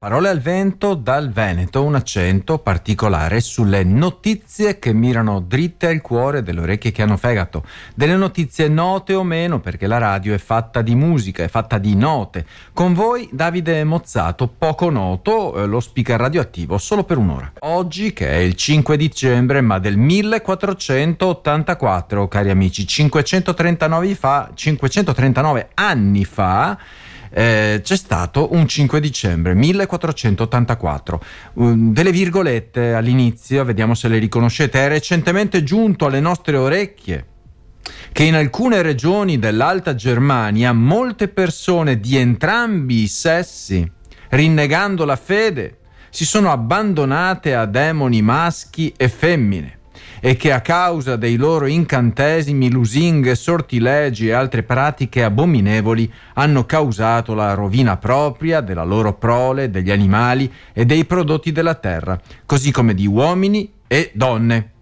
Parole al vento dal Veneto, un accento particolare sulle notizie che mirano dritte al cuore delle orecchie che hanno fegato, delle notizie note o meno perché la radio è fatta di musica, è fatta di note. Con voi Davide Mozzato, poco noto, eh, lo speaker radioattivo solo per un'ora. Oggi che è il 5 dicembre ma del 1484, cari amici, 539, fa, 539 anni fa eh, c'è stato un 5 dicembre 1484. Um, delle virgolette all'inizio, vediamo se le riconoscete, è recentemente giunto alle nostre orecchie che in alcune regioni dell'Alta Germania molte persone di entrambi i sessi, rinnegando la fede, si sono abbandonate a demoni maschi e femmine e che a causa dei loro incantesimi, lusinghe, sortilegi e altre pratiche abominevoli hanno causato la rovina propria della loro prole, degli animali e dei prodotti della terra, così come di uomini e donne.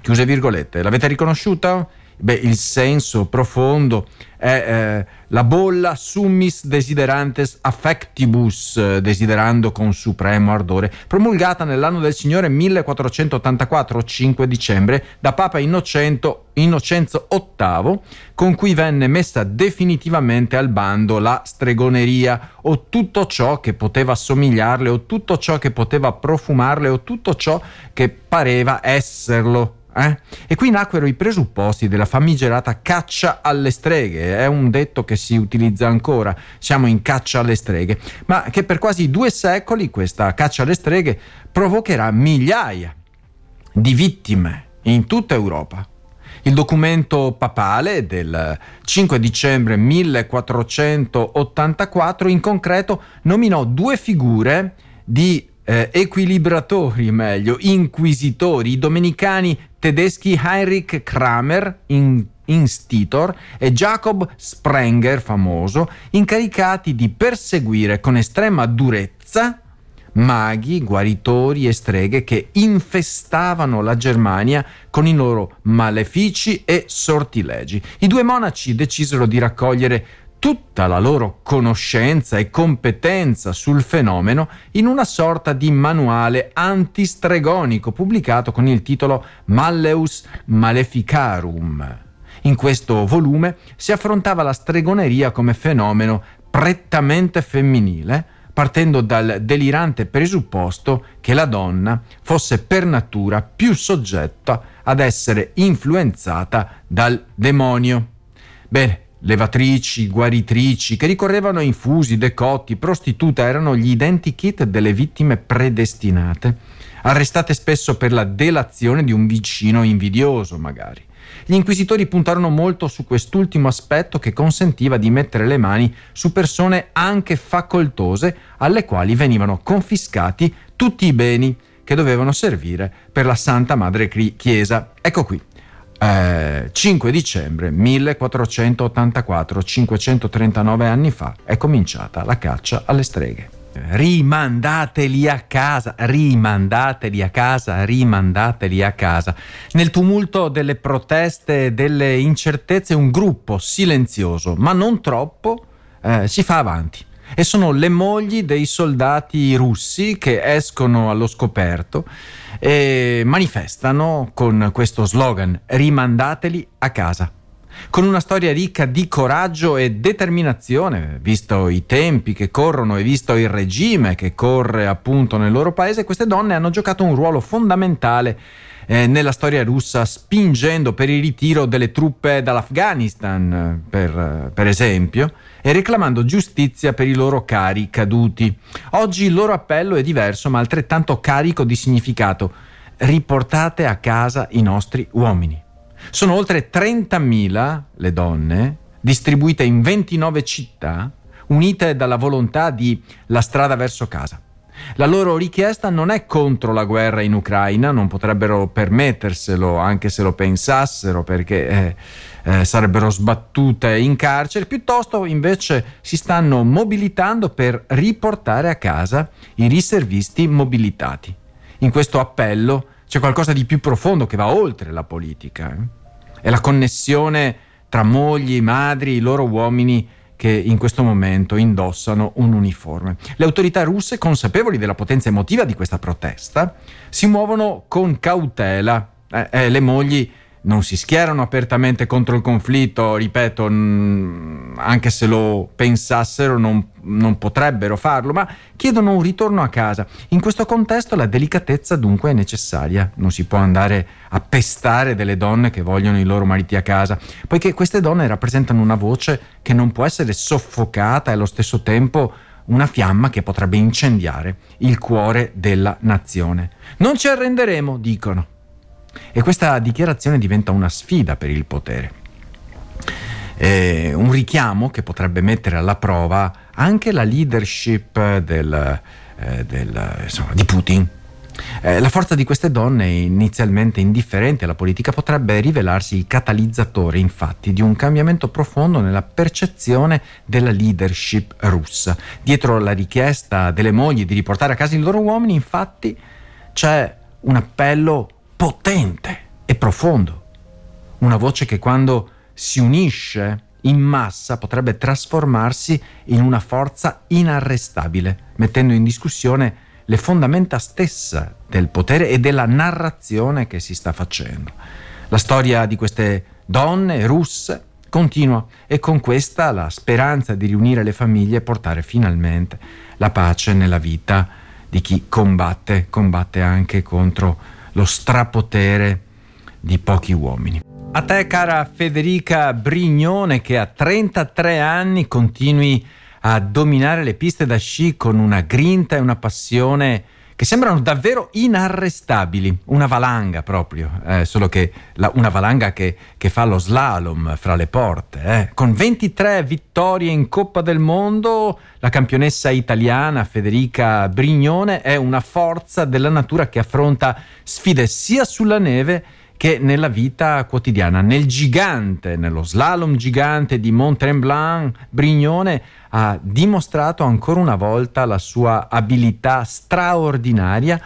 Chiuse virgolette. L'avete riconosciuta? Beh, il senso profondo è eh, la bolla summis desiderantes affectibus, eh, desiderando con supremo ardore, promulgata nell'anno del Signore 1484, 5 dicembre, da Papa Innocento, Innocenzo VIII, con cui venne messa definitivamente al bando la stregoneria o tutto ciò che poteva assomigliarle o tutto ciò che poteva profumarle o tutto ciò che pareva esserlo eh? E qui nacquero i presupposti della famigerata caccia alle streghe, è un detto che si utilizza ancora, siamo in caccia alle streghe, ma che per quasi due secoli questa caccia alle streghe provocherà migliaia di vittime in tutta Europa. Il documento papale del 5 dicembre 1484 in concreto nominò due figure di eh, equilibratori, meglio, inquisitori, i domenicani tedeschi Heinrich Kramer, in, Institor, e Jacob Sprenger, famoso, incaricati di perseguire con estrema durezza maghi, guaritori e streghe che infestavano la Germania con i loro malefici e sortilegi. I due monaci decisero di raccogliere tutta la loro conoscenza e competenza sul fenomeno in una sorta di manuale antistregonico pubblicato con il titolo Malleus Maleficarum. In questo volume si affrontava la stregoneria come fenomeno prettamente femminile, partendo dal delirante presupposto che la donna fosse per natura più soggetta ad essere influenzata dal demonio. Bene, Levatrici, guaritrici, che ricorrevano a infusi, decotti, prostituta erano gli identikit delle vittime predestinate, arrestate spesso per la delazione di un vicino invidioso, magari. Gli inquisitori puntarono molto su quest'ultimo aspetto che consentiva di mettere le mani su persone anche facoltose alle quali venivano confiscati tutti i beni che dovevano servire per la Santa Madre Chiesa. Ecco qui. 5 eh, dicembre 1484, 539 anni fa, è cominciata la caccia alle streghe. Rimandateli a casa, rimandateli a casa, rimandateli a casa. Nel tumulto delle proteste e delle incertezze un gruppo silenzioso, ma non troppo, eh, si fa avanti e sono le mogli dei soldati russi che escono allo scoperto e manifestano con questo slogan rimandateli a casa. Con una storia ricca di coraggio e determinazione, visto i tempi che corrono e visto il regime che corre appunto nel loro paese, queste donne hanno giocato un ruolo fondamentale eh, nella storia russa, spingendo per il ritiro delle truppe dall'Afghanistan, per, per esempio, e reclamando giustizia per i loro cari caduti. Oggi il loro appello è diverso, ma altrettanto carico di significato. Riportate a casa i nostri uomini. Sono oltre 30.000 le donne, distribuite in 29 città, unite dalla volontà di la strada verso casa. La loro richiesta non è contro la guerra in Ucraina, non potrebbero permetterselo anche se lo pensassero perché eh, eh, sarebbero sbattute in carcere, piuttosto invece si stanno mobilitando per riportare a casa i riservisti mobilitati. In questo appello c'è qualcosa di più profondo che va oltre la politica. Eh? È la connessione tra mogli, madri, i loro uomini che in questo momento indossano un uniforme. Le autorità russe, consapevoli della potenza emotiva di questa protesta, si muovono con cautela. Eh, eh, le mogli non si schierano apertamente contro il conflitto, ripeto, anche se lo pensassero non, non, potrebbero farlo, ma chiedono un ritorno a casa. In questo contesto la delicatezza dunque è necessaria, non si può andare a pestare delle donne che vogliono i loro mariti a casa, poiché queste donne rappresentano una voce che non può essere soffocata e allo stesso tempo una fiamma che potrebbe incendiare il cuore della nazione. Non ci arrenderemo, dicono. E questa dichiarazione diventa una sfida per il potere. È un richiamo che potrebbe mettere alla prova anche la leadership del, eh, del, insomma, di Putin. Eh, la forza di queste donne, inizialmente indifferenti alla politica, potrebbe rivelarsi il catalizzatore, infatti, di un cambiamento profondo nella percezione della leadership russa. Dietro la richiesta delle mogli di riportare a casa i loro uomini, infatti, c'è un appello potente e profondo. Una voce che quando si unisce in massa potrebbe trasformarsi in una forza inarrestabile, mettendo in discussione le fondamenta stesse del potere e della narrazione che si sta facendo. La storia di queste donne russe continua e con questa la speranza di riunire le famiglie e portare finalmente la pace nella vita di chi combatte, combatte anche contro lo strapotere di pochi uomini. A te cara Federica Brignone che a 33 anni continui a dominare le piste da sci con una grinta e una passione che sembrano davvero inarrestabili, una valanga proprio, eh, solo che la, una valanga che, che, fa lo slalom fra le porte. Eh. Con 23 vittorie in Coppa del Mondo, la campionessa italiana Federica Brignone è una forza della natura che affronta sfide sia sulla neve che nella vita quotidiana. Nel gigante, nello slalom gigante di Mont Tremblant, Brignone ha dimostrato ancora una volta la sua abilità straordinaria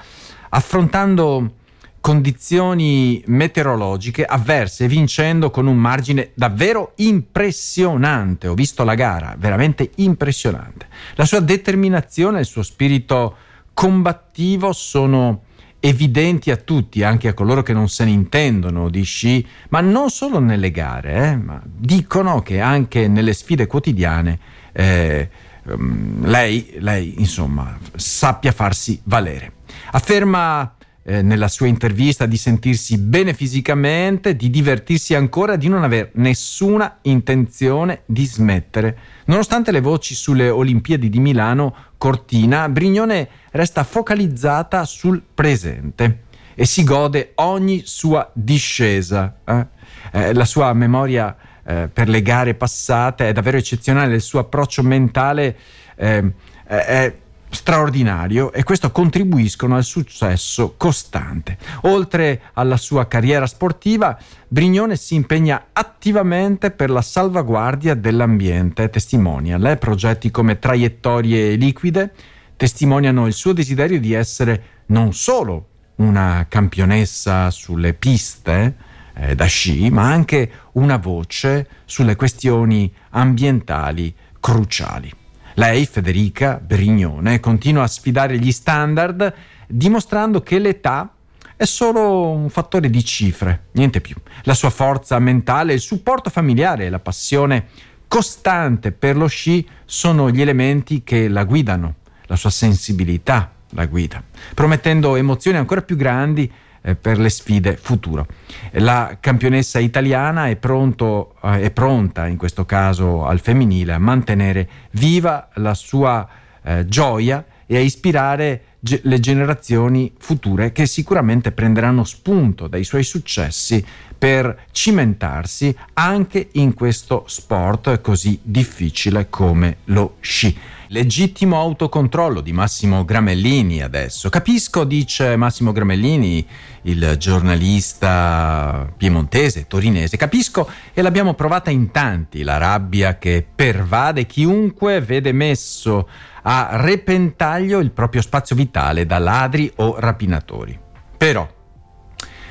affrontando condizioni meteorologiche avverse, vincendo con un margine davvero impressionante. Ho visto la gara, veramente impressionante. La sua determinazione e il suo spirito combattivo sono evidenti a tutti, anche a coloro che non se ne intendono di sci, ma non solo nelle gare, eh, ma dicono che anche nelle sfide quotidiane eh, um, lei, lei, insomma, sappia farsi valere. Afferma eh, nella sua intervista di sentirsi bene fisicamente, di divertirsi ancora, di non aver nessuna intenzione di smettere. Nonostante le voci sulle Olimpiadi di Milano Cortina, Brignone resta focalizzata sul presente e si gode ogni sua discesa. Eh? Eh, la sua memoria eh, per le gare passate è davvero eccezionale, il suo approccio mentale eh, è straordinario e questo contribuiscono al successo costante. Oltre alla sua carriera sportiva, Brignone si impegna attivamente per la salvaguardia dell'ambiente, testimonia. Le progetti come traiettorie liquide testimoniano il suo desiderio di essere non solo una campionessa sulle piste eh, da sci, ma anche una voce sulle questioni ambientali cruciali. Lei, Federica Brignone, continua a sfidare gli standard dimostrando che l'età è solo un fattore di cifre, niente più. La sua forza mentale, il supporto familiare e la passione costante per lo sci sono gli elementi che la guidano, la sua sensibilità la guida, promettendo emozioni ancora più grandi per le sfide futuro. La campionessa italiana è, pronto, eh, è, pronta, in questo caso al femminile, a mantenere viva la sua eh, gioia e a ispirare ge- le generazioni future che sicuramente prenderanno spunto dai suoi successi per cimentarsi anche in questo sport così difficile come lo sci. Legittimo autocontrollo di Massimo Gramellini adesso. Capisco, dice Massimo Gramellini, il giornalista piemontese, torinese. Capisco e l'abbiamo provata in tanti, la rabbia che pervade chiunque vede messo a repentaglio il proprio spazio vitale da ladri o rapinatori. Però,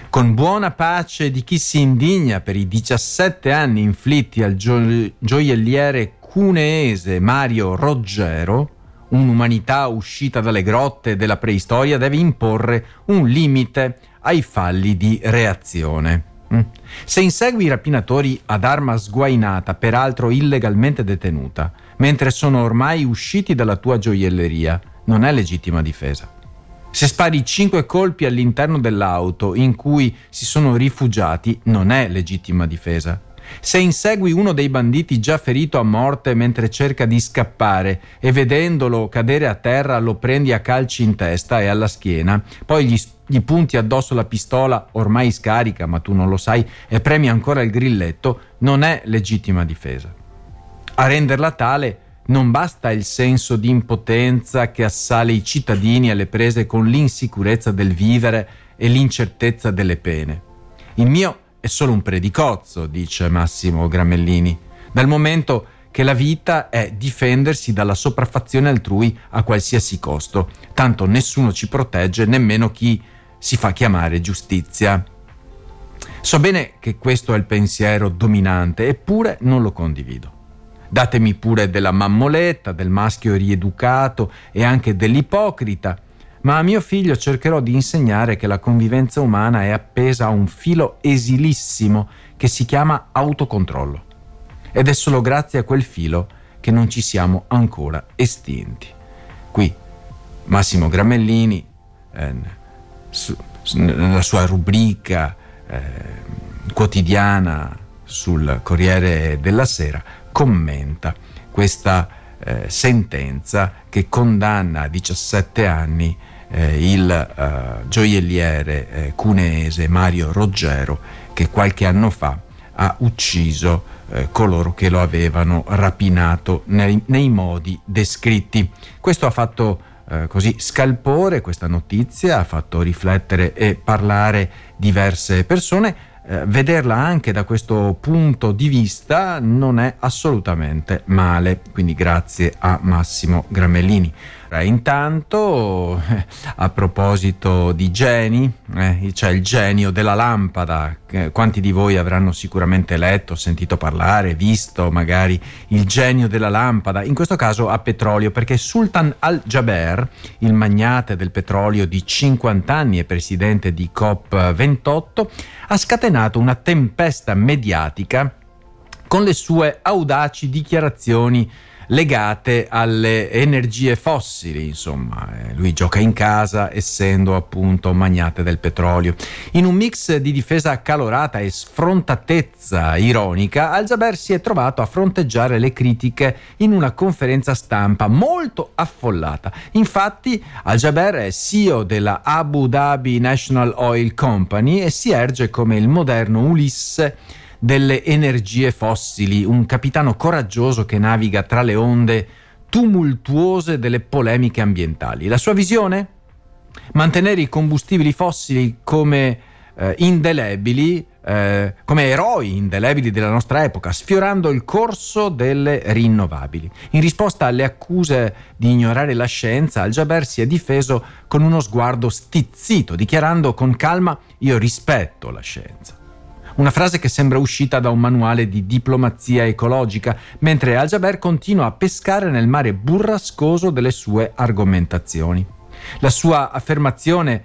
con buona pace di chi si indigna per i 17 anni inflitti al gio- gioielliere cuneese Mario Roggero, un'umanità uscita dalle grotte della preistoria deve imporre un limite ai falli di reazione. Mm. Se insegui i rapinatori ad arma sguainata, peraltro illegalmente detenuta, mentre sono ormai usciti dalla tua gioielleria, non è legittima difesa. Se spari cinque colpi all'interno dell'auto in cui si sono rifugiati, non è legittima difesa. Se insegui uno dei banditi già ferito a morte mentre cerca di scappare e vedendolo cadere a terra lo prendi a calci in testa e alla schiena, poi gli, gli punti addosso la pistola ormai scarica, ma tu non lo sai, e premi ancora il grilletto, non è legittima difesa. A renderla tale non basta il senso di impotenza che assale i cittadini alle prese con l'insicurezza del vivere e l'incertezza delle pene. Il mio è solo un predicozzo, dice Massimo Gramellini, dal momento che la vita è difendersi dalla sopraffazione altrui a qualsiasi costo, tanto nessuno ci protegge, nemmeno chi si fa chiamare giustizia. So bene che questo è il pensiero dominante, eppure non lo condivido. Datemi pure della mammoletta, del maschio rieducato e anche dell'ipocrita, ma a mio figlio cercherò di insegnare che la convivenza umana è appesa a un filo esilissimo che si chiama autocontrollo. Ed è solo grazie a quel filo che non ci siamo ancora estinti. Qui Massimo Gramellini, eh, su, nella sua rubrica eh, quotidiana sul Corriere della Sera, commenta questa eh, sentenza che condanna a 17 anni eh, il eh, gioielliere eh, cuneese Mario Roggero che qualche anno fa ha ucciso eh, coloro che lo avevano rapinato nei, nei modi descritti. Questo ha fatto eh, così scalpore, questa notizia ha fatto riflettere e parlare diverse persone eh, vederla anche da questo punto di vista non è assolutamente male, quindi grazie a Massimo Gramellini. Intanto, eh, a proposito di geni, eh, c'è il genio della lampada. Eh, quanti di voi avranno sicuramente letto, sentito parlare, visto magari il genio della lampada? In questo caso a petrolio, perché Sultan al-Jaber, il magnate del petrolio di 50 anni e presidente di COP28, ha scatenato una tempesta mediatica con le sue audaci dichiarazioni legate alle energie fossili, insomma, eh, lui gioca in casa essendo appunto magnate del petrolio. In un mix di difesa accalorata e sfrontatezza ironica, Al-Jaber si è trovato a fronteggiare le critiche in una conferenza stampa molto affollata. Infatti Al-Jaber è CEO della Abu Dhabi National Oil Company e si erge come il moderno Ulisse delle energie fossili, un capitano coraggioso che naviga tra le onde tumultuose delle polemiche ambientali. La sua visione? Mantenere i combustibili fossili come eh, indelebili, eh, come eroi indelebili della nostra epoca, sfiorando il corso delle rinnovabili. In risposta alle accuse di ignorare la scienza, Al-Jaber si è difeso con uno sguardo stizzito, dichiarando con calma io rispetto la scienza. Una frase che sembra uscita da un manuale di diplomazia ecologica, mentre Al-Jaber continua a pescare nel mare burrascoso delle sue argomentazioni. La sua affermazione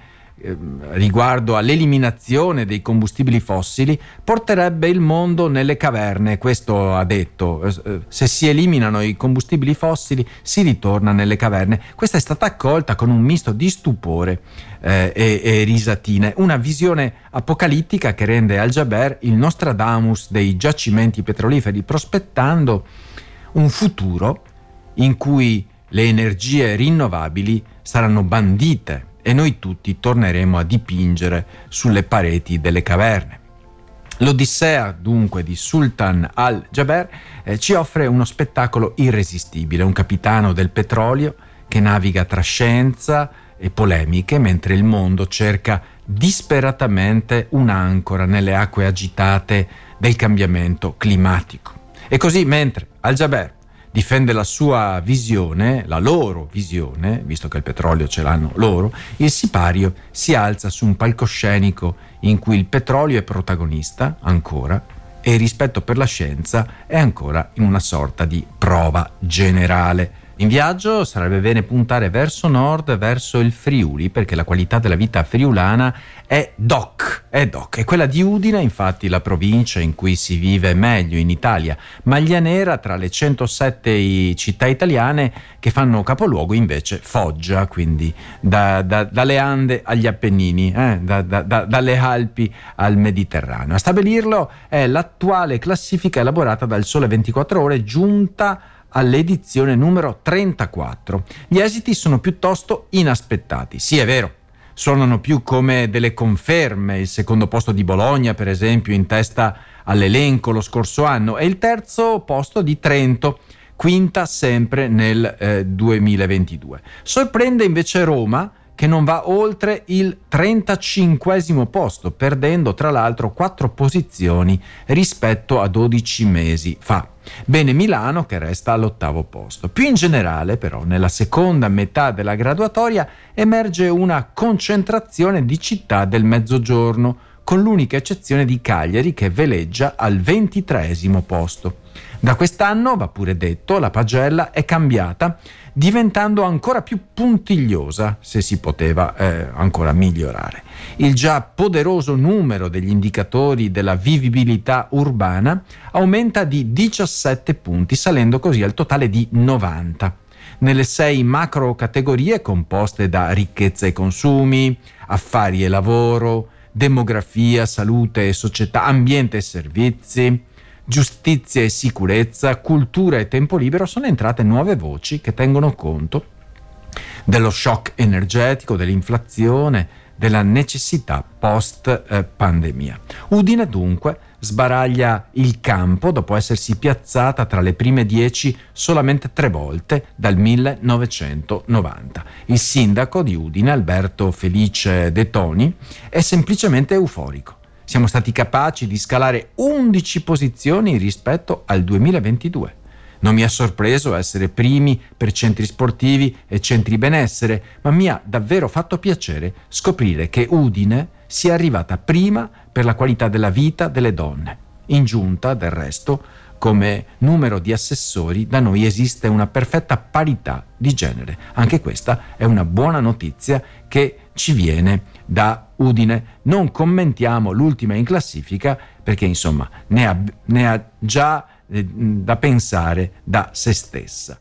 riguardo all'eliminazione dei combustibili fossili porterebbe il mondo nelle caverne, questo ha detto, eh, eh, se si eliminano i combustibili fossili si ritorna nelle caverne. Questa è stata accolta con un misto di stupore eh, e, e, risatine, una visione apocalittica che rende Al-Jaber il Nostradamus dei giacimenti petroliferi, prospettando un futuro in cui le energie rinnovabili saranno bandite e noi tutti torneremo a dipingere sulle pareti delle caverne. L'Odissea dunque di Sultan al-Jaber eh, ci offre uno spettacolo irresistibile, un capitano del petrolio che naviga tra scienza e polemiche mentre il mondo cerca disperatamente un'ancora nelle acque agitate del cambiamento climatico. E così mentre al-Jaber difende la sua visione, la loro visione, visto che il petrolio ce l'hanno loro, il sipario si alza su un palcoscenico in cui il petrolio è protagonista, ancora, e il rispetto per la scienza è ancora in una sorta di prova generale. In viaggio sarebbe bene puntare verso nord, verso il Friuli, perché la qualità della vita friulana è doc, è doc. E quella di Udine, infatti, la provincia in cui si vive meglio in Italia. Maglia nera tra le 107 città italiane che fanno capoluogo invece Foggia, quindi da, da, dalle Ande agli Appennini, eh, da, dalle Alpi al Mediterraneo. A stabilirlo è l'attuale classifica elaborata dal Sole 24 Ore, giunta all'edizione numero 34. Gli esiti sono piuttosto inaspettati. Sì, è vero, suonano più come delle conferme, il secondo posto di Bologna per esempio in testa all'elenco lo scorso anno e il terzo posto di Trento, quinta sempre nel eh, 2022. Sorprende invece Roma che non va oltre il 35 posto, perdendo tra l'altro 4 posizioni rispetto a 12 mesi fa. Bene Milano che resta all'ottavo posto. Più in generale però nella seconda metà della graduatoria emerge una concentrazione di città del mezzogiorno, con l'unica eccezione di Cagliari che veleggia al ventitreesimo posto. Da quest'anno, va pure detto, la pagella è cambiata diventando ancora più puntigliosa se si poteva eh, ancora migliorare. Il già poderoso numero degli indicatori della vivibilità urbana aumenta di 17 punti, salendo così al totale di 90 nelle sei macro categorie composte da ricchezza e consumi, affari e lavoro, demografia, salute e società, ambiente e servizi, giustizia e sicurezza, cultura e tempo libero sono entrate nuove voci che tengono conto dello shock energetico, dell'inflazione, della necessità post-pandemia. Udine dunque sbaraglia il campo dopo essersi piazzata tra le prime dieci solamente tre volte dal 1990. Il sindaco di Udine, Alberto Felice De Toni, è semplicemente euforico siamo stati capaci di scalare 11 posizioni rispetto al 2022. Non mi ha sorpreso essere primi per centri sportivi e centri benessere, ma mi ha davvero fatto piacere scoprire che Udine sia arrivata prima per la qualità della vita delle donne. In giunta, del resto, come numero di assessori, da noi esiste una perfetta parità di genere. Anche questa è una buona notizia che ci viene da Udine. Non commentiamo l'ultima in classifica perché insomma ne ha, ne ha già eh, da pensare da se stessa.